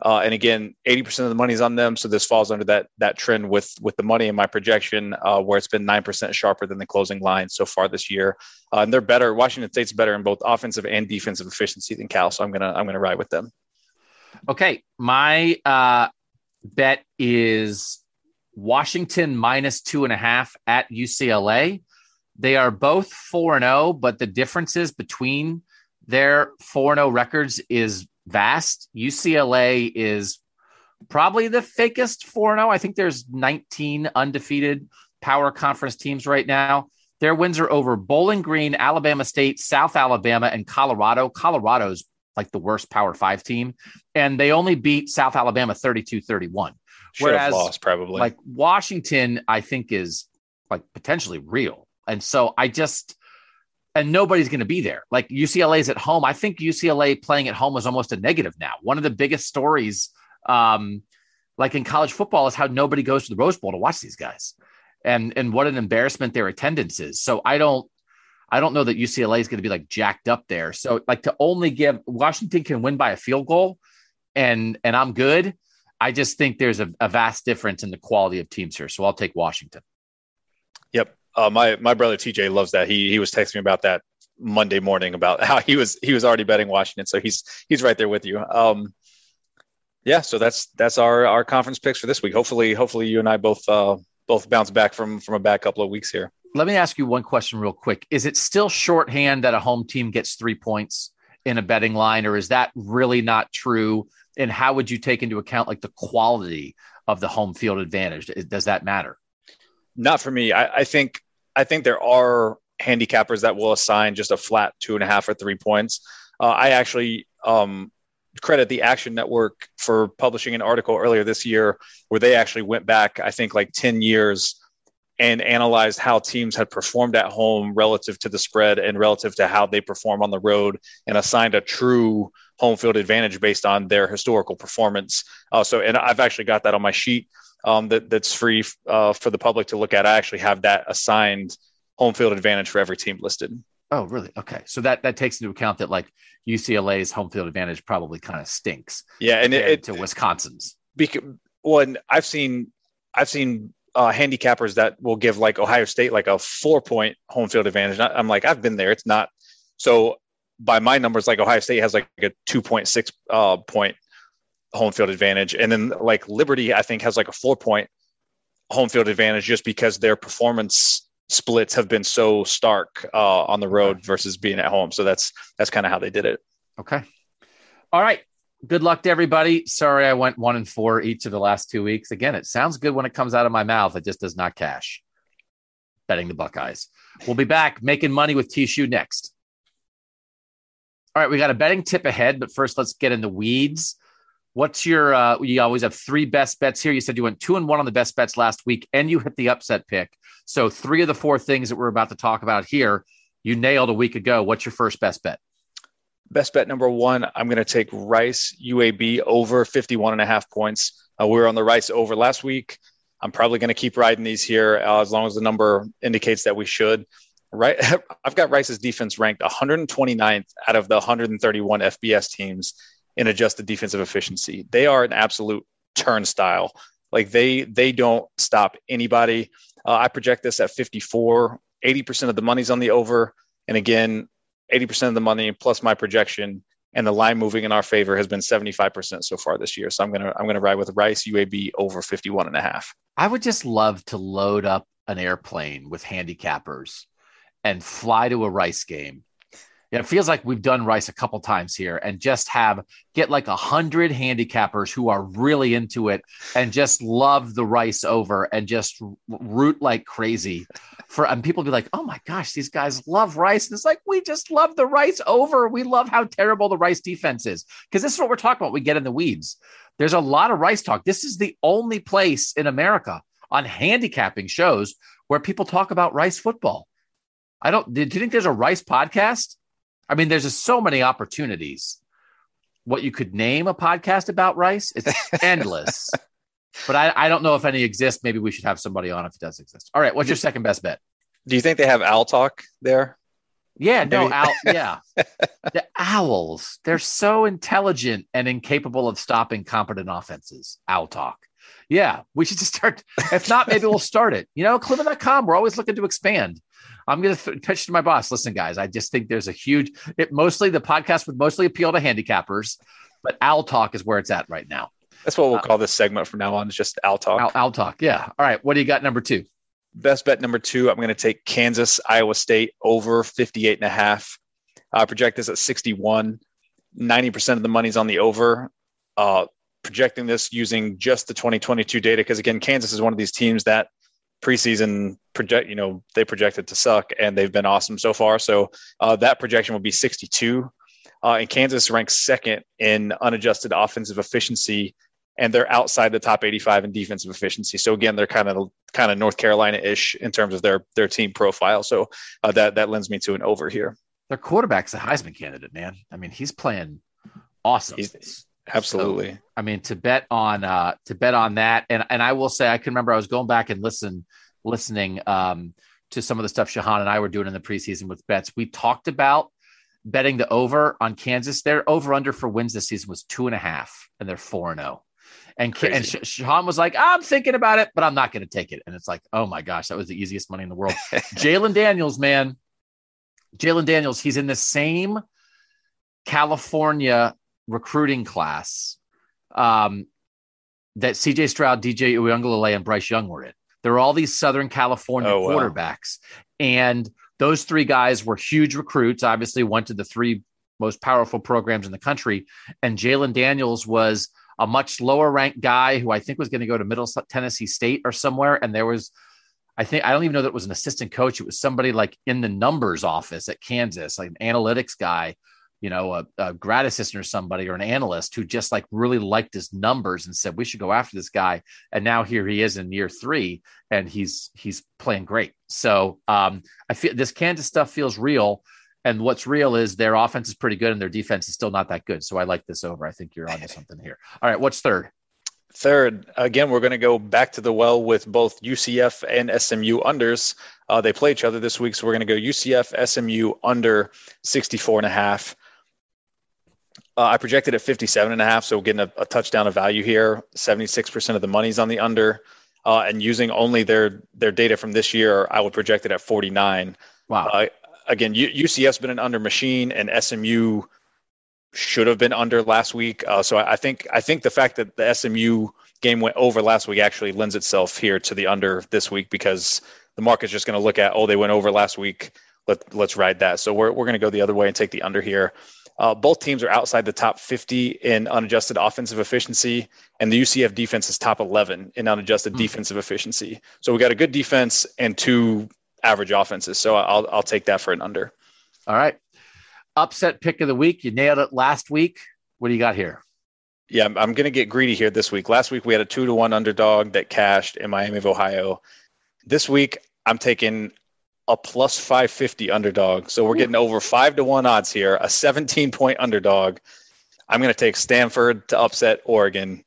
Uh, and again, 80% of the money is on them. So this falls under that that trend with with the money in my projection, uh, where it's been 9% sharper than the closing line so far this year. Uh, and they're better. Washington State's better in both offensive and defensive efficiency than Cal. So I'm gonna I'm gonna ride with them. Okay. My uh, bet is Washington minus two and a half at UCLA. They are both 4 and 0, but the differences between their 4 and 0 records is vast. UCLA is probably the fakest 4 0. I think there's 19 undefeated power conference teams right now. Their wins are over Bowling Green, Alabama State, South Alabama, and Colorado. Colorado's like the worst Power Five team, and they only beat South Alabama 32 31. Whereas, lost probably. Like Washington, I think is like potentially real. And so I just, and nobody's going to be there. Like UCLA's at home. I think UCLA playing at home is almost a negative now. One of the biggest stories, um, like in college football, is how nobody goes to the Rose Bowl to watch these guys, and and what an embarrassment their attendance is. So I don't, I don't know that UCLA is going to be like jacked up there. So like to only give Washington can win by a field goal, and and I'm good. I just think there's a, a vast difference in the quality of teams here. So I'll take Washington. Yep, uh, my my brother TJ loves that. He he was texting me about that Monday morning about how he was he was already betting Washington, so he's he's right there with you. Um, yeah, so that's that's our our conference picks for this week. Hopefully, hopefully you and I both uh, both bounce back from from a bad couple of weeks here. Let me ask you one question real quick. Is it still shorthand that a home team gets three points in a betting line, or is that really not true? And how would you take into account like the quality of the home field advantage? Does that matter? Not for me. I, I think I think there are handicappers that will assign just a flat two and a half or three points. Uh, I actually um, credit the Action Network for publishing an article earlier this year where they actually went back, I think, like 10 years and analyzed how teams had performed at home relative to the spread and relative to how they perform on the road and assigned a true home field advantage based on their historical performance. Uh, so, and I've actually got that on my sheet um, that, that's free uh, for the public to look at. I actually have that assigned home field advantage for every team listed. Oh, really? Okay. So that that takes into account that like UCLA's home field advantage probably kind of stinks. Yeah, and it, to Wisconsin's. Because well, I've seen I've seen uh, handicappers that will give like Ohio State like a four point home field advantage. I'm like I've been there. It's not so by my numbers like Ohio State has like a two point six uh, point home field advantage. And then like Liberty, I think has like a four point home field advantage just because their performance splits have been so stark uh, on the road versus being at home. So that's that's kind of how they did it. Okay. All right. Good luck to everybody. Sorry, I went one and four each of the last two weeks. Again, it sounds good when it comes out of my mouth. It just does not cash. Betting the Buckeyes. We'll be back making money with T Shoe next. All right, we got a betting tip ahead, but first let's get in the weeds. What's your? Uh, you always have three best bets here. You said you went two and one on the best bets last week, and you hit the upset pick. So three of the four things that we're about to talk about here, you nailed a week ago. What's your first best bet? Best bet number one, I'm going to take Rice UAB over 51 and a half points. Uh, we were on the Rice over last week. I'm probably going to keep riding these here uh, as long as the number indicates that we should. Right, I've got Rice's defense ranked 129th out of the 131 FBS teams in adjusted defensive efficiency. They are an absolute turnstile. Like they they don't stop anybody. Uh, I project this at 54. 80% of the money's on the over, and again, 80% of the money plus my projection and the line moving in our favor has been 75% so far this year. So I'm gonna I'm gonna ride with Rice UAB over 51 and a half. I would just love to load up an airplane with handicappers and fly to a Rice game. It feels like we've done Rice a couple times here and just have get like a hundred handicappers who are really into it and just love the Rice over and just root like crazy for and people be like, oh my gosh, these guys love Rice. And it's like, we just love the Rice over. We love how terrible the Rice defense is. Because this is what we're talking about. We get in the weeds. There's a lot of Rice talk. This is the only place in America on handicapping shows where people talk about Rice football. I don't. Do you think there's a Rice podcast? I mean, there's just so many opportunities. What you could name a podcast about Rice, it's endless. but I, I don't know if any exist. Maybe we should have somebody on if it does exist. All right, what's your second best bet? Do you think they have owl talk there? Yeah, no, owl, yeah. the owls, they're so intelligent and incapable of stopping competent offenses. Owl talk. Yeah, we should just start. If not, maybe we'll start it. You know, Cleveland.com, we're always looking to expand. I'm going to th- pitch to my boss. Listen, guys, I just think there's a huge, it mostly the podcast would mostly appeal to handicappers, but Owl Talk is where it's at right now. That's what we'll uh, call this segment from now on. Is just Owl Talk. Owl, Owl Talk. Yeah. All right. What do you got? Number two. Best bet number two. I'm going to take Kansas, Iowa State over 58 and a half. I project this at 61. 90% of the money's on the over. Uh, projecting this using just the 2022 data because again, Kansas is one of these teams that preseason project, you know, they projected to suck and they've been awesome so far. So uh, that projection will be 62. Uh, and Kansas ranks second in unadjusted offensive efficiency, and they're outside the top 85 in defensive efficiency. So again, they're kind of kind of North Carolina ish in terms of their their team profile. So uh, that that lends me to an over here. Their quarterback's a Heisman candidate, man. I mean, he's playing awesome. He's, Absolutely. So, I mean, to bet on uh to bet on that, and and I will say I can remember I was going back and listen listening um to some of the stuff Shahan and I were doing in the preseason with bets. We talked about betting the over on Kansas. Their over under for wins this season was two and a half, and they're four and zero. Oh. And and Shahan was like, I'm thinking about it, but I'm not going to take it. And it's like, oh my gosh, that was the easiest money in the world. Jalon Daniels, man, Jalon Daniels, he's in the same California recruiting class um, that CJ Stroud, DJ Uiagalelei, and Bryce Young were in. There were all these Southern California oh, quarterbacks. Wow. And those three guys were huge recruits, obviously, went to the three most powerful programs in the country. And Jalon Daniels was a much lower ranked guy who I think was going to go to Middle Tennessee State or somewhere. And there was, I think, I don't even know that it was an assistant coach. It was somebody like in the numbers office at Kansas, like an analytics guy you know, a, a grad assistant or somebody or an analyst who just like really liked his numbers and said we should go after this guy. And now here he is in year three, and he's he's playing great. So um, I feel this Kansas stuff feels real. And what's real is their offense is pretty good and their defense is still not that good. So I like this over. I think you're onto something here. All right, what's third? Third, again, we're going to go back to the well with both UCF and SMU unders. Uh, they play each other this week, so we're going to go UCF, SMU under 64 and a half. Uh, I projected at 57 and a half, so getting a, a touchdown of value here. 76% of the money's on the under. Uh, and using only their their data from this year, I would project it at 49. Wow. Uh, again, U- UCF's been an under machine, and SMU should have been under last week. Uh, so I, I, think I think the fact that the SMU game went over last week actually lends itself here to the under this week because the market's just going to look at oh they went over last week let, let's ride that so we're, we're going to go the other way and take the under here uh, both teams are outside the top 50 in unadjusted offensive efficiency and the ucf defense is top 11 in unadjusted mm-hmm. defensive efficiency. So we got a good defense and two average offenses. So i'll, I'll take that for an under. All right. Upset pick of the week. You nailed it last week. What do you got here? Yeah, I'm, I'm going to get greedy here this week. Last week we had a two to one underdog that cashed in Miami of Ohio. This week I'm taking a plus 550 underdog. So we're getting over five to one odds here, a 17 point underdog. I'm going to take Stanford to upset Oregon.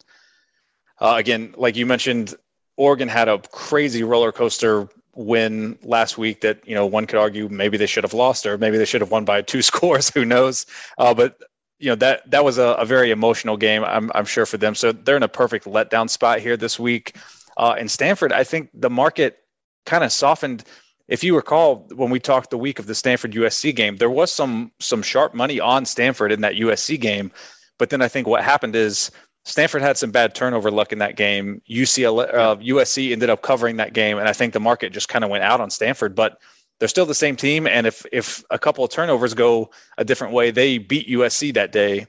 Uh, again, like you mentioned, Oregon had a crazy roller coaster win last week that you know one could argue maybe they should have lost or maybe they should have won by two scores. Who knows? Uh, but you know that that was a, a, very emotional game. I'm I'm sure for them. So they're in a perfect letdown spot here this week. Uh, and Stanford, I think the market kind of softened. If you recall, when we talked the week of the Stanford USC game, there was some some sharp money on Stanford in that USC game. But then I think what happened is Stanford had some bad turnover luck in that game. UCLA, uh, USC ended up covering that game, and I think the market just kind of went out on Stanford. But they're still the same team. And if if a couple of turnovers go a different way, they beat USC that day.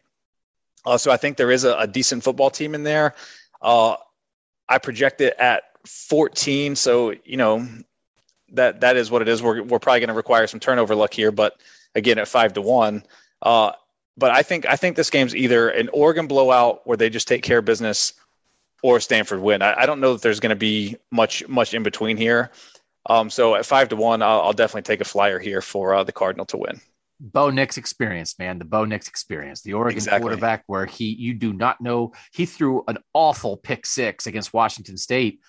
Uh, so I think there is a, a decent football team in there. Uh, I project it at 14. So you know that that is what it is. We're we're probably going to require some turnover luck here, but again at five to one. Uh, but I think I think this game's either an Oregon blowout where they just take care of business, or Stanford win. I, I don't know that there's going to be much much in between here. Um, so at five to one, I'll, I'll definitely take a flyer here for uh, the Cardinal to win. Bo Nix experience, man. The Bo Nix experience, the Oregon exactly. quarterback, where he you do not know he threw an awful pick six against Washington State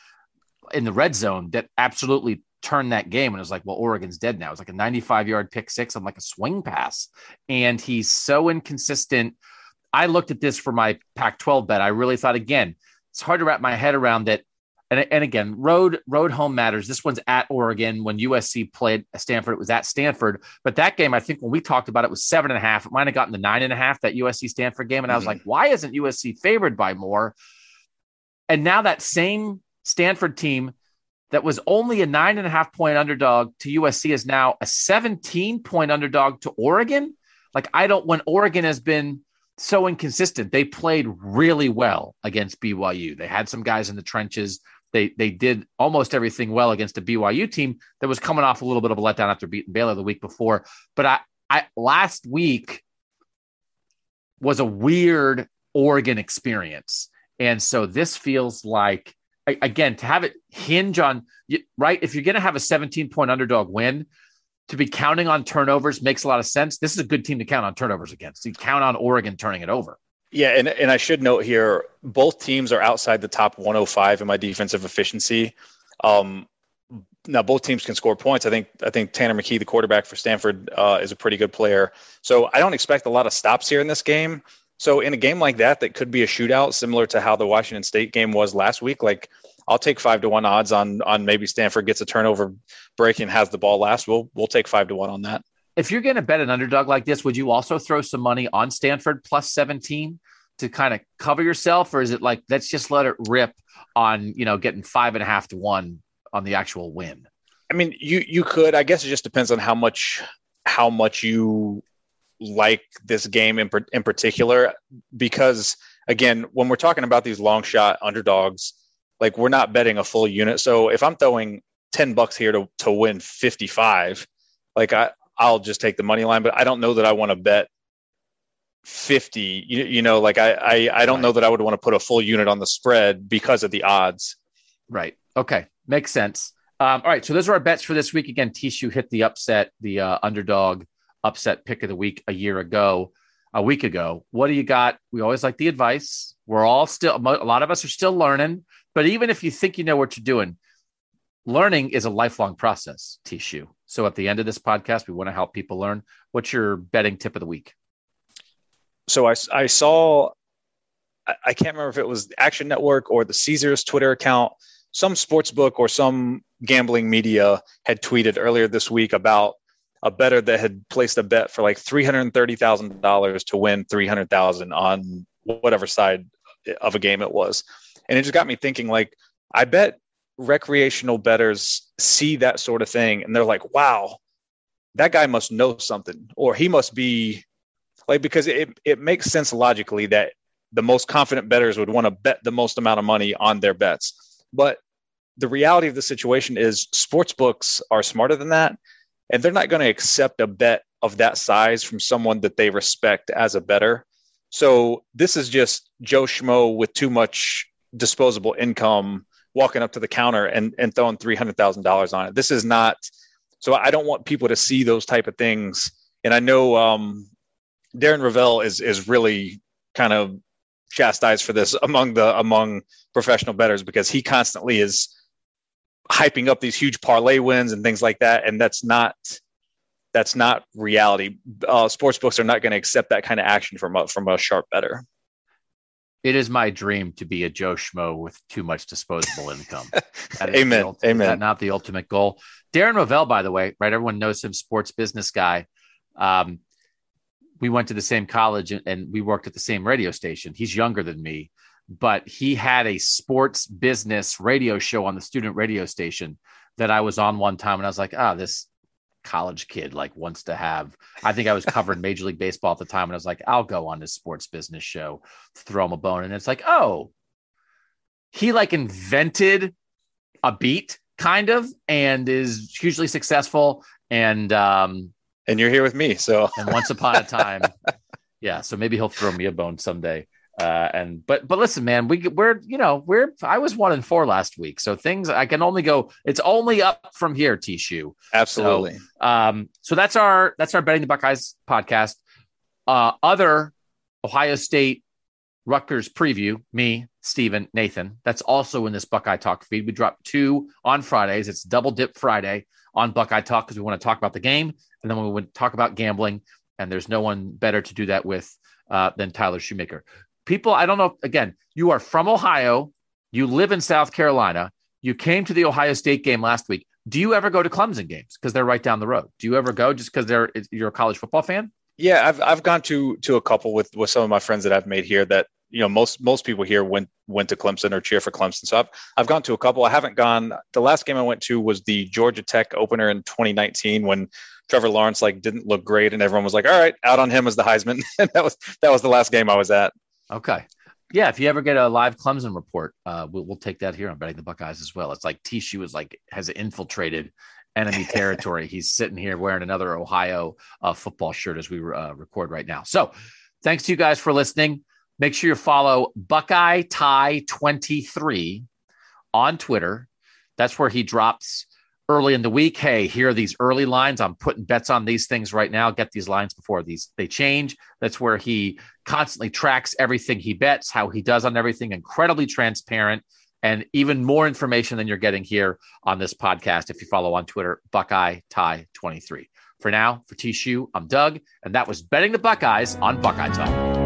in the red zone that absolutely turned that game. And it was like, well, Oregon's dead now. It's like a 95 yard pick six on like a swing pass, and he's so inconsistent. I looked at this for my Pac 12 bet. I really thought again, it's hard to wrap my head around that and, and again, road road home matters. This one's at Oregon. When USC played Stanford, it was at Stanford. But that game, I think when we talked about it, was seven and a half. It might have gotten the nine and a half that USC Stanford game, and I was mm-hmm. like, why isn't USC favored by more? And now that same Stanford team that was only a nine and a half point underdog to USC is now a 17 point underdog to Oregon. Like I don't when Oregon has been so inconsistent. They played really well against BYU. They had some guys in the trenches. They they did almost everything well against a BYU team that was coming off a little bit of a letdown after beating Baylor the week before. But I, I last week was a weird Oregon experience, and so this feels like again to have it hinge on right. If you're going to have a 17 point underdog win, to be counting on turnovers makes a lot of sense. This is a good team to count on turnovers against. You count on Oregon turning it over. Yeah, and, and I should note here, both teams are outside the top 105 in my defensive efficiency. Um, now both teams can score points. I think I think Tanner McKee, the quarterback for Stanford, uh, is a pretty good player. So I don't expect a lot of stops here in this game. So in a game like that, that could be a shootout, similar to how the Washington State game was last week. Like I'll take five to one odds on on maybe Stanford gets a turnover break and has the ball last. We'll we'll take five to one on that if you're going to bet an underdog like this, would you also throw some money on Stanford plus 17 to kind of cover yourself? Or is it like, let's just let it rip on, you know, getting five and a half to one on the actual win? I mean, you, you could, I guess it just depends on how much, how much you like this game in, in particular, because again, when we're talking about these long shot underdogs, like we're not betting a full unit. So if I'm throwing 10 bucks here to, to win 55, like I, I'll just take the money line. But I don't know that I want to bet 50. You, you know, like I, I, I don't know that I would want to put a full unit on the spread because of the odds. Right. Okay. Makes sense. Um, all right. So those are our bets for this week. Again, Tishu hit the upset, the uh, underdog upset pick of the week a year ago, a week ago. What do you got? We always like the advice. We're all still, a lot of us are still learning. But even if you think you know what you're doing, learning is a lifelong process, Tishu. So at the end of this podcast, we want to help people learn. What's your betting tip of the week? So I, I saw, I can't remember if it was Action Network or the Caesars Twitter account. Some sports book or some gambling media had tweeted earlier this week about a better that had placed a bet for like three hundred thirty thousand dollars to win three hundred thousand on whatever side of a game it was And it just got me thinking like, I bet recreational betters see that sort of thing and they're like, wow, that guy must know something or he must be like, because it, it makes sense logically that the most confident betters would want to bet the most amount of money on their bets. But the reality of the situation is sports books are smarter than that and they're not going to accept a bet of that size from someone that they respect as a better. So this is just Joe Schmo with too much disposable income walking up to the counter and, and throwing $300,000 on it. This is not, so I don't want people to see those type of things. And I know um, Darren Rovell is, is really kind of chastised for this among the, among professional betters because he constantly is hyping up these huge parlay wins and things like that. And that's not, that's not reality. Uh, sports books are not going to accept that kind of action from a, from a sharp better. It is my dream to be a Joe Schmo with too much disposable income. Amen. Amen. not the ultimate goal. Darren Rovell, by the way, right? Everyone knows him, sports business guy. Um, we went to the same college and, and we worked at the same radio station. He's younger than me, but he had a sports business radio show on the student radio station that I was on one time, and I was like, ah, this college kid like wants to have i think i was covering major league baseball at the time and i was like i'll go on this sports business show throw him a bone. And it's like oh he like invented a beat kind of and is hugely successful and um and you're here with me so and once upon a time yeah so maybe he'll throw me a bone someday uh, and but but listen, man, we we're you know we're I was one and four last week, so things I can only go. It's only up from here, Tishu. Absolutely. So, um, so that's our that's our betting the Buckeyes podcast. Uh, other Ohio State Rutgers preview, me, Stephen, Nathan. That's also in this Buckeye Talk feed. We drop two on Fridays. It's double dip Friday on Buckeye Talk because we want to talk about the game and then we to talk about gambling. And there's no one better to do that with uh, than Tyler Shoemaker people, I don't know, again, you are from Ohio, you live in South Carolina, you came to the Ohio State game last week. Do you ever go to Clemson games because they're right down the road? Do you ever go just because they're you're a college football fan? Yeah, I've I've gone to to a couple with with some of my friends that I've made here that you know most most people here went went to Clemson or cheer for Clemson. So I've I've gone to a couple. I haven't gone. The last game I went to was the Georgia Tech opener in 2019 when Trevor Lawrence like didn't look great and everyone was like, "All right, out on him as the Heisman." and that was that was the last game I was at. Okay. Yeah, if you ever get a live Clemson report, uh, we'll, we'll take that here on betting the Buckeyes as well. It's like Tishu is like has infiltrated enemy territory. He's sitting here wearing another Ohio uh, football shirt as we uh, record right now. So, thanks to you guys for listening. Make sure you follow Buckeye Tie twenty three on Twitter. That's where he drops early in the week. Hey, here are these early lines. I'm putting bets on these things right now. Get these lines before these they change. That's where he constantly tracks everything he bets, how he does on everything, incredibly transparent, and even more information than you're getting here on this podcast if you follow on Twitter, Buckeye Tie 23. For now, for T Shoe, I'm Doug, and that was betting the Buckeyes on Buckeye Talk.